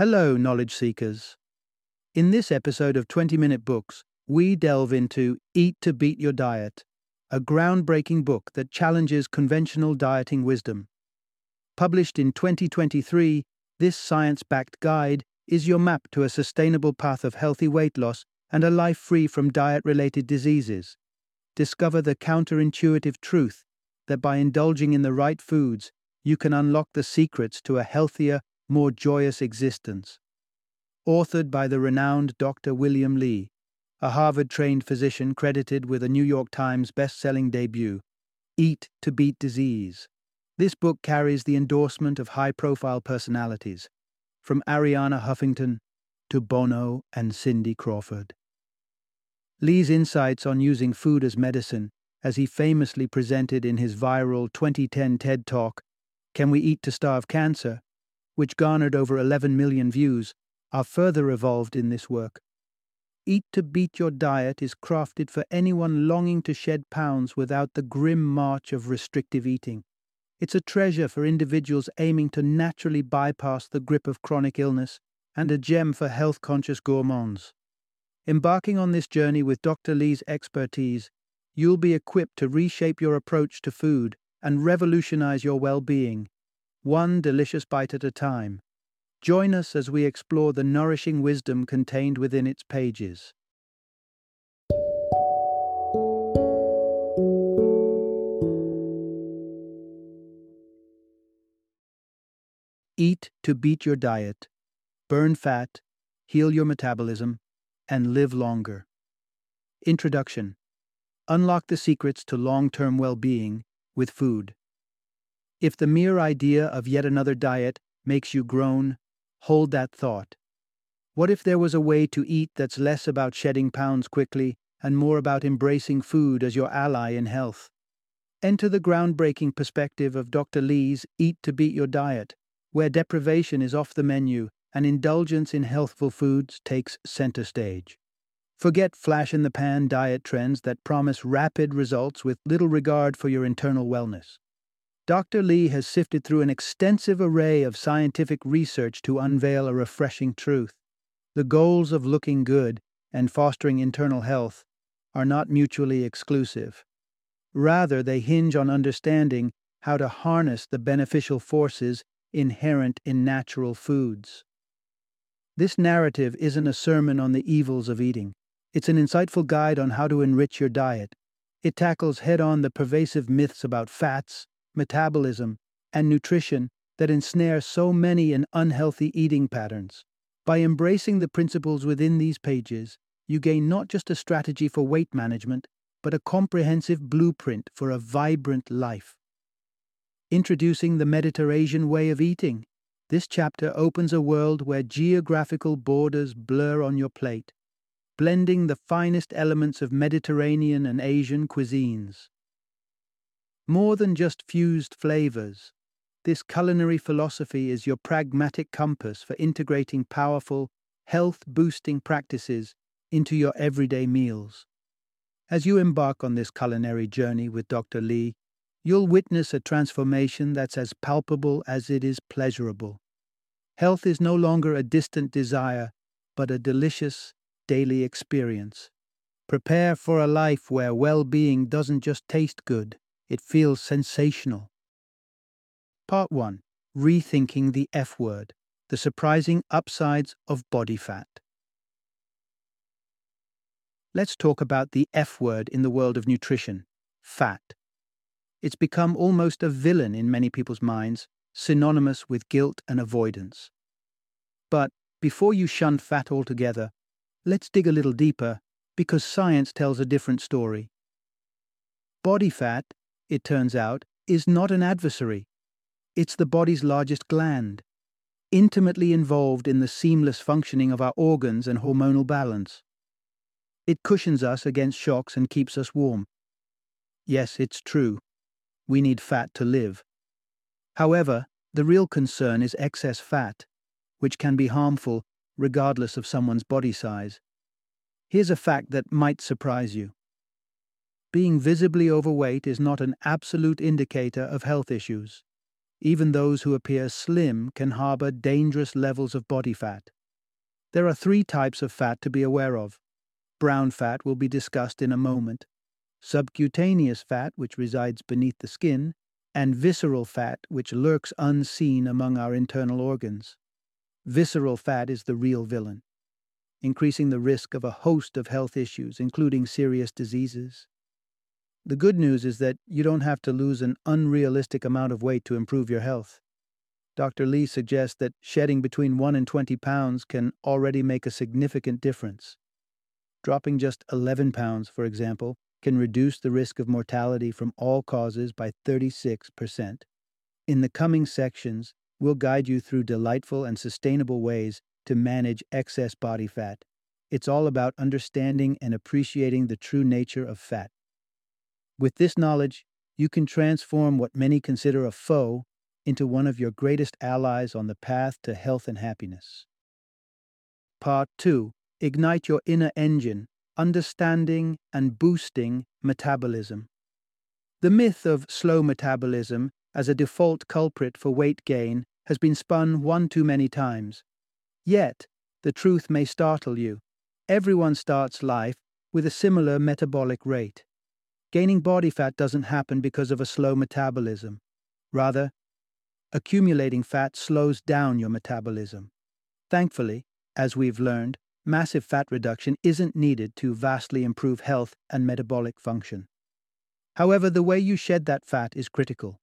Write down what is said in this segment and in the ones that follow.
Hello, knowledge seekers. In this episode of 20 Minute Books, we delve into Eat to Beat Your Diet, a groundbreaking book that challenges conventional dieting wisdom. Published in 2023, this science backed guide is your map to a sustainable path of healthy weight loss and a life free from diet related diseases. Discover the counterintuitive truth that by indulging in the right foods, you can unlock the secrets to a healthier, more joyous existence. Authored by the renowned Dr. William Li, a Harvard trained physician credited with a New York Times best selling debut, Eat to Beat Disease. This book carries the endorsement of high profile personalities, from Arianna Huffington to Bono and Cindy Crawford. Li's insights on using food as medicine, as he famously presented in his viral 2010 TED Talk, Can We Eat to Starve Cancer, which garnered over 11 million views, are further evolved in this work. Eat to Beat Your Diet is crafted for anyone longing to shed pounds without the grim march of restrictive eating. It's a treasure for individuals aiming to naturally bypass the grip of chronic illness and a gem for health conscious gourmands. Embarking on this journey with Dr. Li's expertise, you'll be equipped to reshape your approach to food and revolutionize your well being, one delicious bite at a time. Join us as we explore the nourishing wisdom contained within its pages. Eat to beat your diet, burn fat, heal your metabolism, and live longer. Introduction Unlock the secrets to long term well being with food. If the mere idea of yet another diet makes you groan, hold that thought. What if there was a way to eat that's less about shedding pounds quickly and more about embracing food as your ally in health? Enter the groundbreaking perspective of Dr. Li's Eat to Beat Your Diet, where deprivation is off the menu and indulgence in healthful foods takes center stage. Forget flash in the pan diet trends that promise rapid results with little regard for your internal wellness. Dr. Li has sifted through an extensive array of scientific research to unveil a refreshing truth. The goals of looking good and fostering internal health are not mutually exclusive. Rather, they hinge on understanding how to harness the beneficial forces inherent in natural foods. This narrative isn't a sermon on the evils of eating. It's an insightful guide on how to enrich your diet. It tackles head on the pervasive myths about fats, metabolism, and nutrition that ensnare so many in unhealthy eating patterns. By embracing the principles within these pages, you gain not just a strategy for weight management, but a comprehensive blueprint for a vibrant life. Introducing the Mediterrasian way of eating. This chapter opens a world where geographical borders blur on your plate, blending the finest elements of Mediterranean and Asian cuisines. More than just fused flavors, this culinary philosophy is your pragmatic compass for integrating powerful, health boosting practices into your everyday meals. As you embark on this culinary journey with Dr. Li, you'll witness a transformation that's as palpable as it is pleasurable. Health is no longer a distant desire, but a delicious daily experience. Prepare for a life where well being doesn't just taste good, it feels sensational. Part 1 Rethinking the F Word The Surprising Upsides of Body Fat. Let's talk about the F word in the world of nutrition fat. It's become almost a villain in many people's minds, synonymous with guilt and avoidance. But before you shun fat altogether, let's dig a little deeper because science tells a different story. Body fat, it turns out, is not an adversary. It's the body's largest gland, intimately involved in the seamless functioning of our organs and hormonal balance. It cushions us against shocks and keeps us warm. Yes, it's true. We need fat to live. However, the real concern is excess fat, which can be harmful regardless of someone's body size. Here's a fact that might surprise you. Being visibly overweight is not an absolute indicator of health issues. even those who appear slim can harbor dangerous levels of body fat. There are three types of fat to be aware of. Brown fat will be discussed in a moment. Subcutaneous fat, which resides beneath the skin, and visceral fat, which lurks unseen among our internal organs. Visceral fat is the real villain, increasing the risk of a host of health issues, including serious diseases. The good news is that you don't have to lose an unrealistic amount of weight to improve your health. Dr. Li suggests that shedding between 1 and 20 pounds can already make a significant difference. Dropping just 11 pounds, for example, can reduce the risk of mortality from all causes by 36%. In the coming sections, we'll guide you through delightful and sustainable ways to manage excess body fat. It's all about understanding and appreciating the true nature of fat. With this knowledge, you can transform what many consider a foe into one of your greatest allies on the path to health and happiness. Part 2 Ignite your inner engine understanding and boosting metabolism. The myth of slow metabolism as a default culprit for weight gain has been spun one too many times. Yet, the truth may startle you. Everyone starts life with a similar metabolic rate. Gaining body fat doesn't happen because of a slow metabolism. Rather, accumulating fat slows down your metabolism. Thankfully, as we've learned, massive fat reduction isn't needed to vastly improve health and metabolic function. However, the way you shed that fat is critical.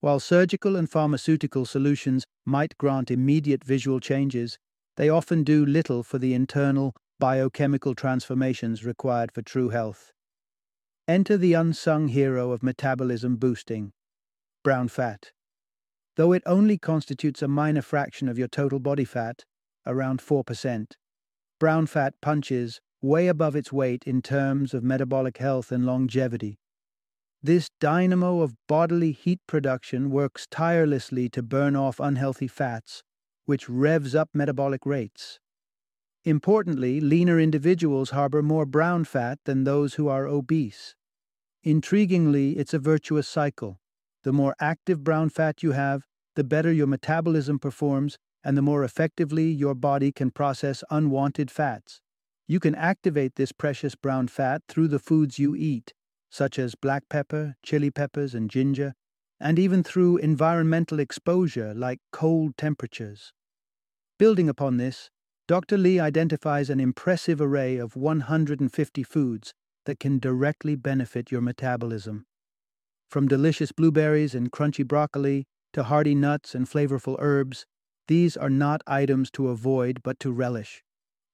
While surgical and pharmaceutical solutions might grant immediate visual changes, they often do little for the internal biochemical transformations required for true health. Enter the unsung hero of metabolism boosting brown fat. Though it only constitutes a minor fraction of your total body fat, around 4%, brown fat punches way above its weight in terms of metabolic health and longevity. This dynamo of bodily heat production works tirelessly to burn off unhealthy fats, which revs up metabolic rates. Importantly, leaner individuals harbor more brown fat than those who are obese. Intriguingly, it's a virtuous cycle. The more active brown fat you have, the better your metabolism performs and the more effectively your body can process unwanted fats. You can activate this precious brown fat through the foods you eat, such as black pepper, chili peppers, and ginger, and even through environmental exposure like cold temperatures. Building upon this, Dr. Li identifies an impressive array of 150 foods that can directly benefit your metabolism. From delicious blueberries and crunchy broccoli to hearty nuts and flavorful herbs, these are not items to avoid but to relish.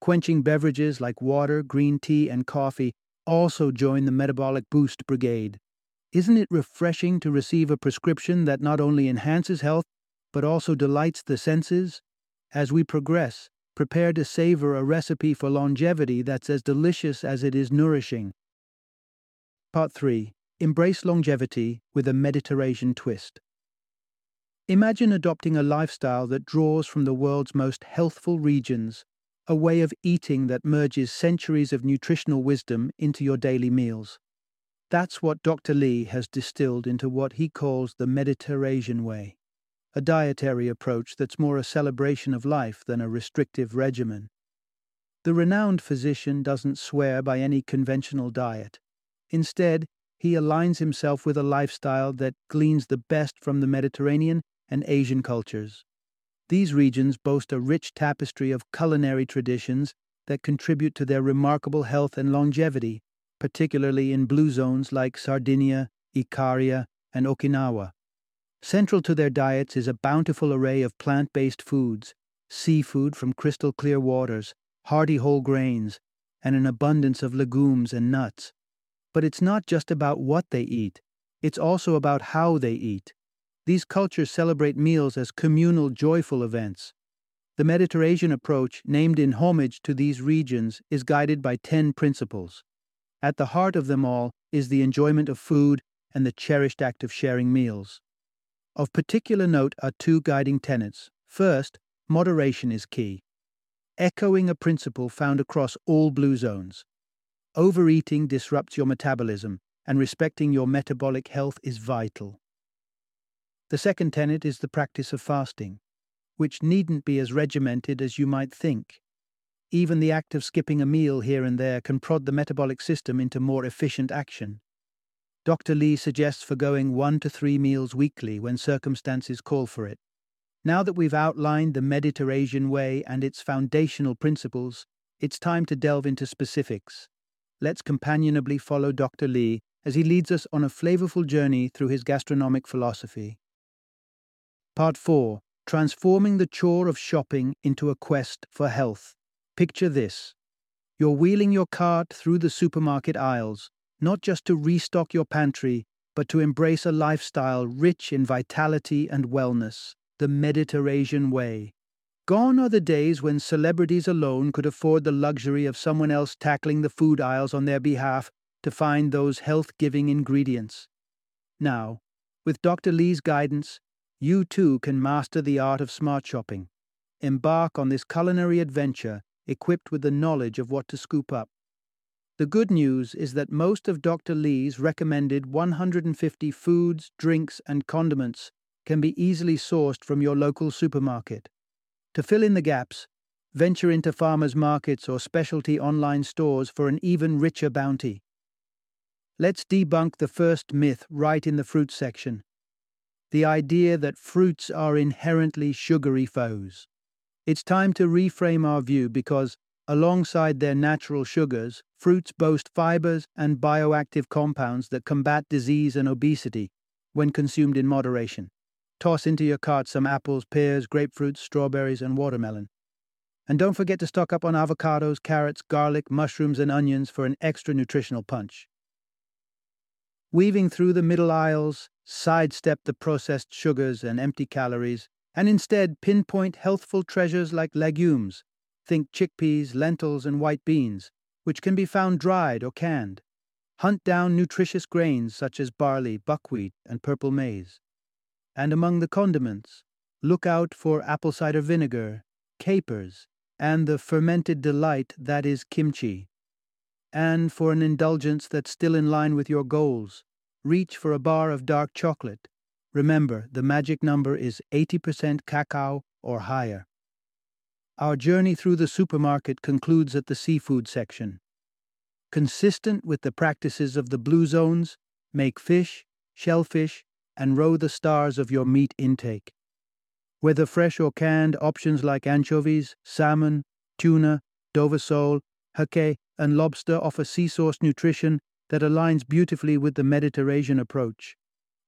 Quenching beverages like water, green tea, and coffee also join the metabolic boost brigade. Isn't it refreshing to receive a prescription that not only enhances health but also delights the senses? As we progress, prepare to savor a recipe for longevity that's as delicious as it is nourishing. Part 3 Embrace longevity with a Mediterrasian twist. Imagine adopting a lifestyle that draws from the world's most healthful regions, a way of eating that merges centuries of nutritional wisdom into your daily meals. That's what Dr. Li has distilled into what he calls the Mediterranean way, a dietary approach that's more a celebration of life than a restrictive regimen. The renowned physician doesn't swear by any conventional diet. Instead, he aligns himself with a lifestyle that gleans the best from the Mediterranean and Asian cultures. These regions boast a rich tapestry of culinary traditions that contribute to their remarkable health and longevity, particularly in blue zones like Sardinia, Ikaria, and Okinawa. Central to their diets is a bountiful array of plant based foods, seafood from crystal clear waters, hearty whole grains, and an abundance of legumes and nuts. But it's not just about what they eat, it's also about how they eat. These cultures celebrate meals as communal, joyful events. The Mediterrasian approach, named in homage to these regions, is guided by 10 principles. At the heart of them all is the enjoyment of food and the cherished act of sharing meals. Of particular note are two guiding tenets. First, moderation is key, echoing a principle found across all blue zones. Overeating disrupts your metabolism, and respecting your metabolic health is vital. The second tenet is the practice of fasting, which needn't be as regimented as you might think. Even the act of skipping a meal here and there can prod the metabolic system into more efficient action. Dr. Li suggests forgoing one to three meals weekly when circumstances call for it. Now that we've outlined the Mediterrasian way and its foundational principles, it's time to delve into specifics. Let's companionably follow Dr. Li as he leads us on a flavorful journey through his gastronomic philosophy. Part 4 Transforming the chore of shopping into a quest for health. Picture this you're wheeling your cart through the supermarket aisles, not just to restock your pantry, but to embrace a lifestyle rich in vitality and wellness the Mediterrasian way. Gone are the days when celebrities alone could afford the luxury of someone else tackling the food aisles on their behalf to find those health giving ingredients. Now, with Dr. Li's guidance, you too can master the art of smart shopping. Embark on this culinary adventure equipped with the knowledge of what to scoop up. The good news is that most of Dr. Li's recommended 150 foods, drinks, and condiments can be easily sourced from your local supermarket. To fill in the gaps, venture into farmers markets or specialty online stores for an even richer bounty. Let's debunk the first myth right in the fruit section the idea that fruits are inherently sugary foes. It's time to reframe our view because, alongside their natural sugars, fruits boast fibers and bioactive compounds that combat disease and obesity when consumed in moderation. Toss into your cart some apples, pears, grapefruits, strawberries, and watermelon. And don't forget to stock up on avocados, carrots, garlic, mushrooms, and onions for an extra nutritional punch. Weaving through the middle aisles, sidestep the processed sugars and empty calories, and instead pinpoint healthful treasures like legumes. Think chickpeas, lentils, and white beans, which can be found dried or canned. Hunt down nutritious grains such as barley, buckwheat, and purple maize. And among the condiments, look out for apple cider vinegar, capers, and the fermented delight that is kimchi. And for an indulgence that's still in line with your goals, reach for a bar of dark chocolate. Remember, the magic number is 80% cacao or higher. Our journey through the supermarket concludes at the seafood section. Consistent with the practices of the blue zones, make fish, shellfish, and roe the stars of your meat intake. Whether fresh or canned, options like anchovies, salmon, tuna, dover sole, hake, and lobster offer sea source nutrition that aligns beautifully with the Mediterranean approach.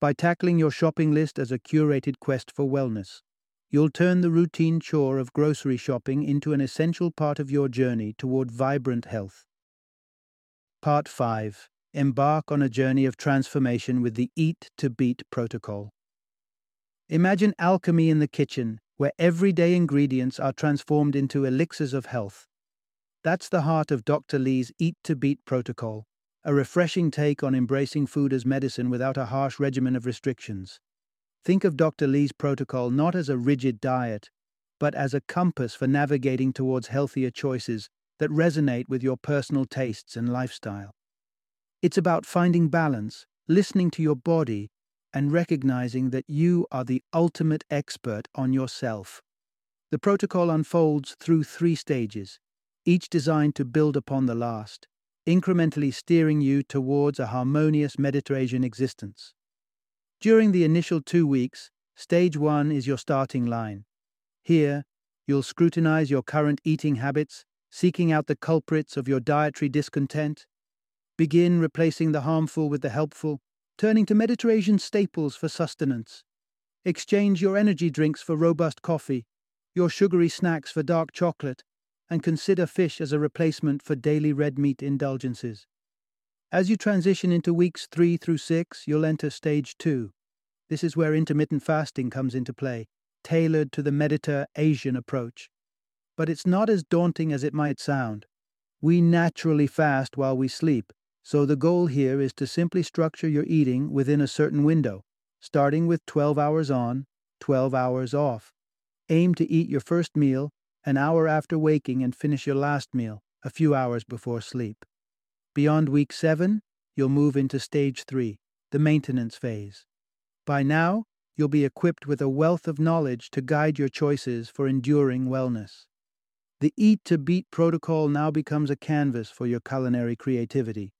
By tackling your shopping list as a curated quest for wellness, you'll turn the routine chore of grocery shopping into an essential part of your journey toward vibrant health. Part 5 embark on a journey of transformation with the Eat to Beat protocol. Imagine alchemy in the kitchen, where everyday ingredients are transformed into elixirs of health. That's the heart of Dr. Li's Eat to Beat protocol, a refreshing take on embracing food as medicine without a harsh regimen of restrictions. Think of Dr. Li's protocol not as a rigid diet, but as a compass for navigating towards healthier choices that resonate with your personal tastes and lifestyle. It's about finding balance, listening to your body, and recognizing that you are the ultimate expert on yourself. The protocol unfolds through three stages, each designed to build upon the last, incrementally steering you towards a harmonious Mediterranean existence. During the initial two weeks, stage one is your starting line. Here, you'll scrutinize your current eating habits, seeking out the culprits of your dietary discontent, Begin replacing the harmful with the helpful, turning to Mediterranean staples for sustenance. Exchange your energy drinks for robust coffee, your sugary snacks for dark chocolate, and consider fish as a replacement for daily red meat indulgences. As you transition into weeks 3 through 6, you'll enter stage 2. This is where intermittent fasting comes into play, tailored to the Mediterranean approach. But it's not as daunting as it might sound. We naturally fast while we sleep, so the goal here is to simply structure your eating within a certain window, starting with 12 hours on, 12 hours off. Aim to eat your first meal an hour after waking and finish your last meal a few hours before sleep. Beyond week 7, you'll move into stage 3, the maintenance phase. By now, you'll be equipped with a wealth of knowledge to guide your choices for enduring wellness. The Eat to Beat protocol now becomes a canvas for your culinary creativity.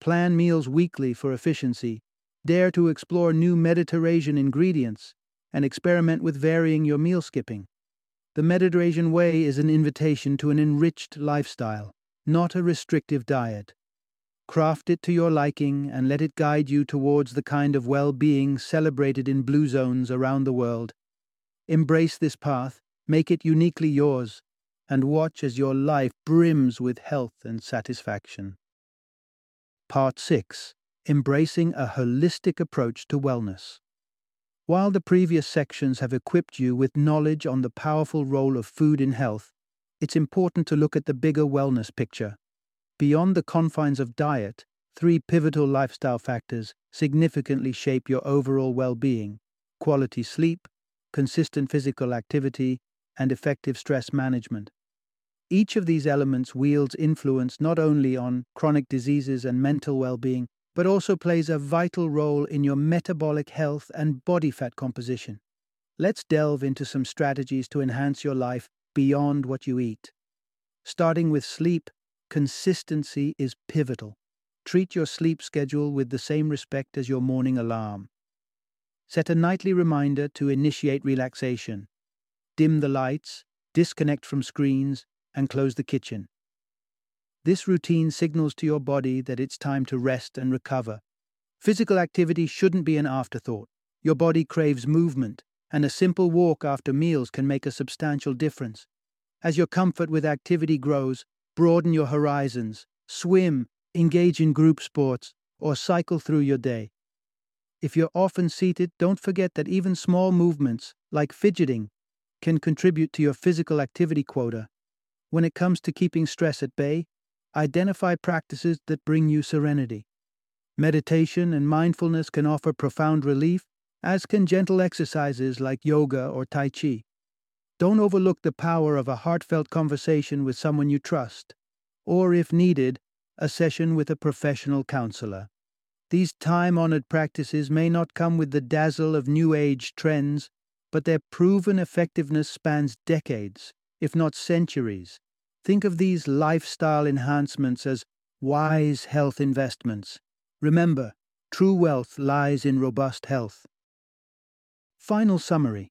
Plan meals weekly for efficiency, dare to explore new Mediterranean ingredients, and experiment with varying your meal skipping. The Mediterrasian way is an invitation to an enriched lifestyle, not a restrictive diet. Craft it to your liking and let it guide you towards the kind of well being celebrated in blue zones around the world. Embrace this path, make it uniquely yours, and watch as your life brims with health and satisfaction. Part 6 Embracing a Holistic Approach to Wellness. While the previous sections have equipped you with knowledge on the powerful role of food in health, it's important to look at the bigger wellness picture. Beyond the confines of diet, three pivotal lifestyle factors significantly shape your overall well being quality sleep, consistent physical activity, and effective stress management. Each of these elements wields influence not only on chronic diseases and mental well being, but also plays a vital role in your metabolic health and body fat composition. Let's delve into some strategies to enhance your life beyond what you eat. Starting with sleep, Consistency is pivotal. Treat your sleep schedule with the same respect as your morning alarm. Set a nightly reminder to initiate relaxation. Dim the lights, disconnect from screens, and close the kitchen. This routine signals to your body that it's time to rest and recover. Physical activity shouldn't be an afterthought. Your body craves movement, and a simple walk after meals can make a substantial difference. As your comfort with activity grows, broaden your horizons, swim, engage in group sports, or cycle through your day. If you're often seated, don't forget that even small movements, like fidgeting, can contribute to your physical activity quota. When it comes to keeping stress at bay, identify practices that bring you serenity. Meditation and mindfulness can offer profound relief, as can gentle exercises like yoga or Tai Chi. Don't overlook the power of a heartfelt conversation with someone you trust, or, if needed, a session with a professional counselor. These time honored practices may not come with the dazzle of New Age trends, but their proven effectiveness spans decades, if not centuries. Think of these lifestyle enhancements as wise health investments. Remember, true wealth lies in robust health. Final summary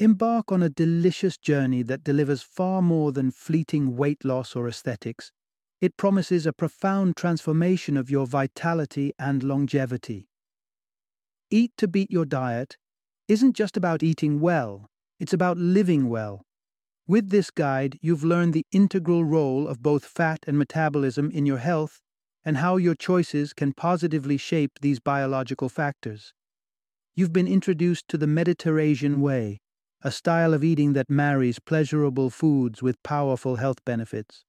Embark on a delicious journey that delivers far more than fleeting weight loss or aesthetics. It promises a profound transformation of your vitality and longevity. Eat to beat your diet isn't just about eating well, it's about living well. With this guide, you've learned the integral role of both fat and metabolism in your health and how your choices can positively shape these biological factors. You've been introduced to the Mediterrasian way, a style of eating that marries pleasurable foods with powerful health benefits.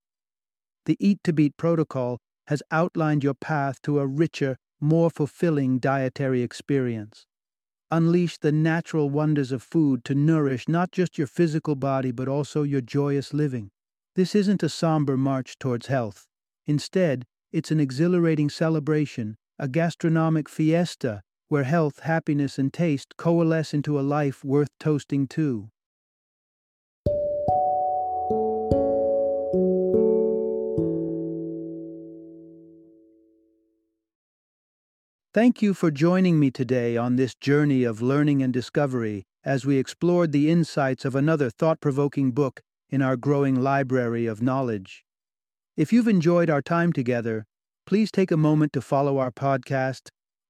The Eat to Beat protocol has outlined your path to a richer, more fulfilling dietary experience. Unleash the natural wonders of food to nourish not just your physical body but also your joyous living. This isn't a somber march towards health. Instead, it's an exhilarating celebration, a gastronomic fiesta where health, happiness, and taste coalesce into a life worth toasting to. Thank you for joining me today on this journey of learning and discovery as we explored the insights of another thought provoking book in our growing library of knowledge. If you've enjoyed our time together, please take a moment to follow our podcast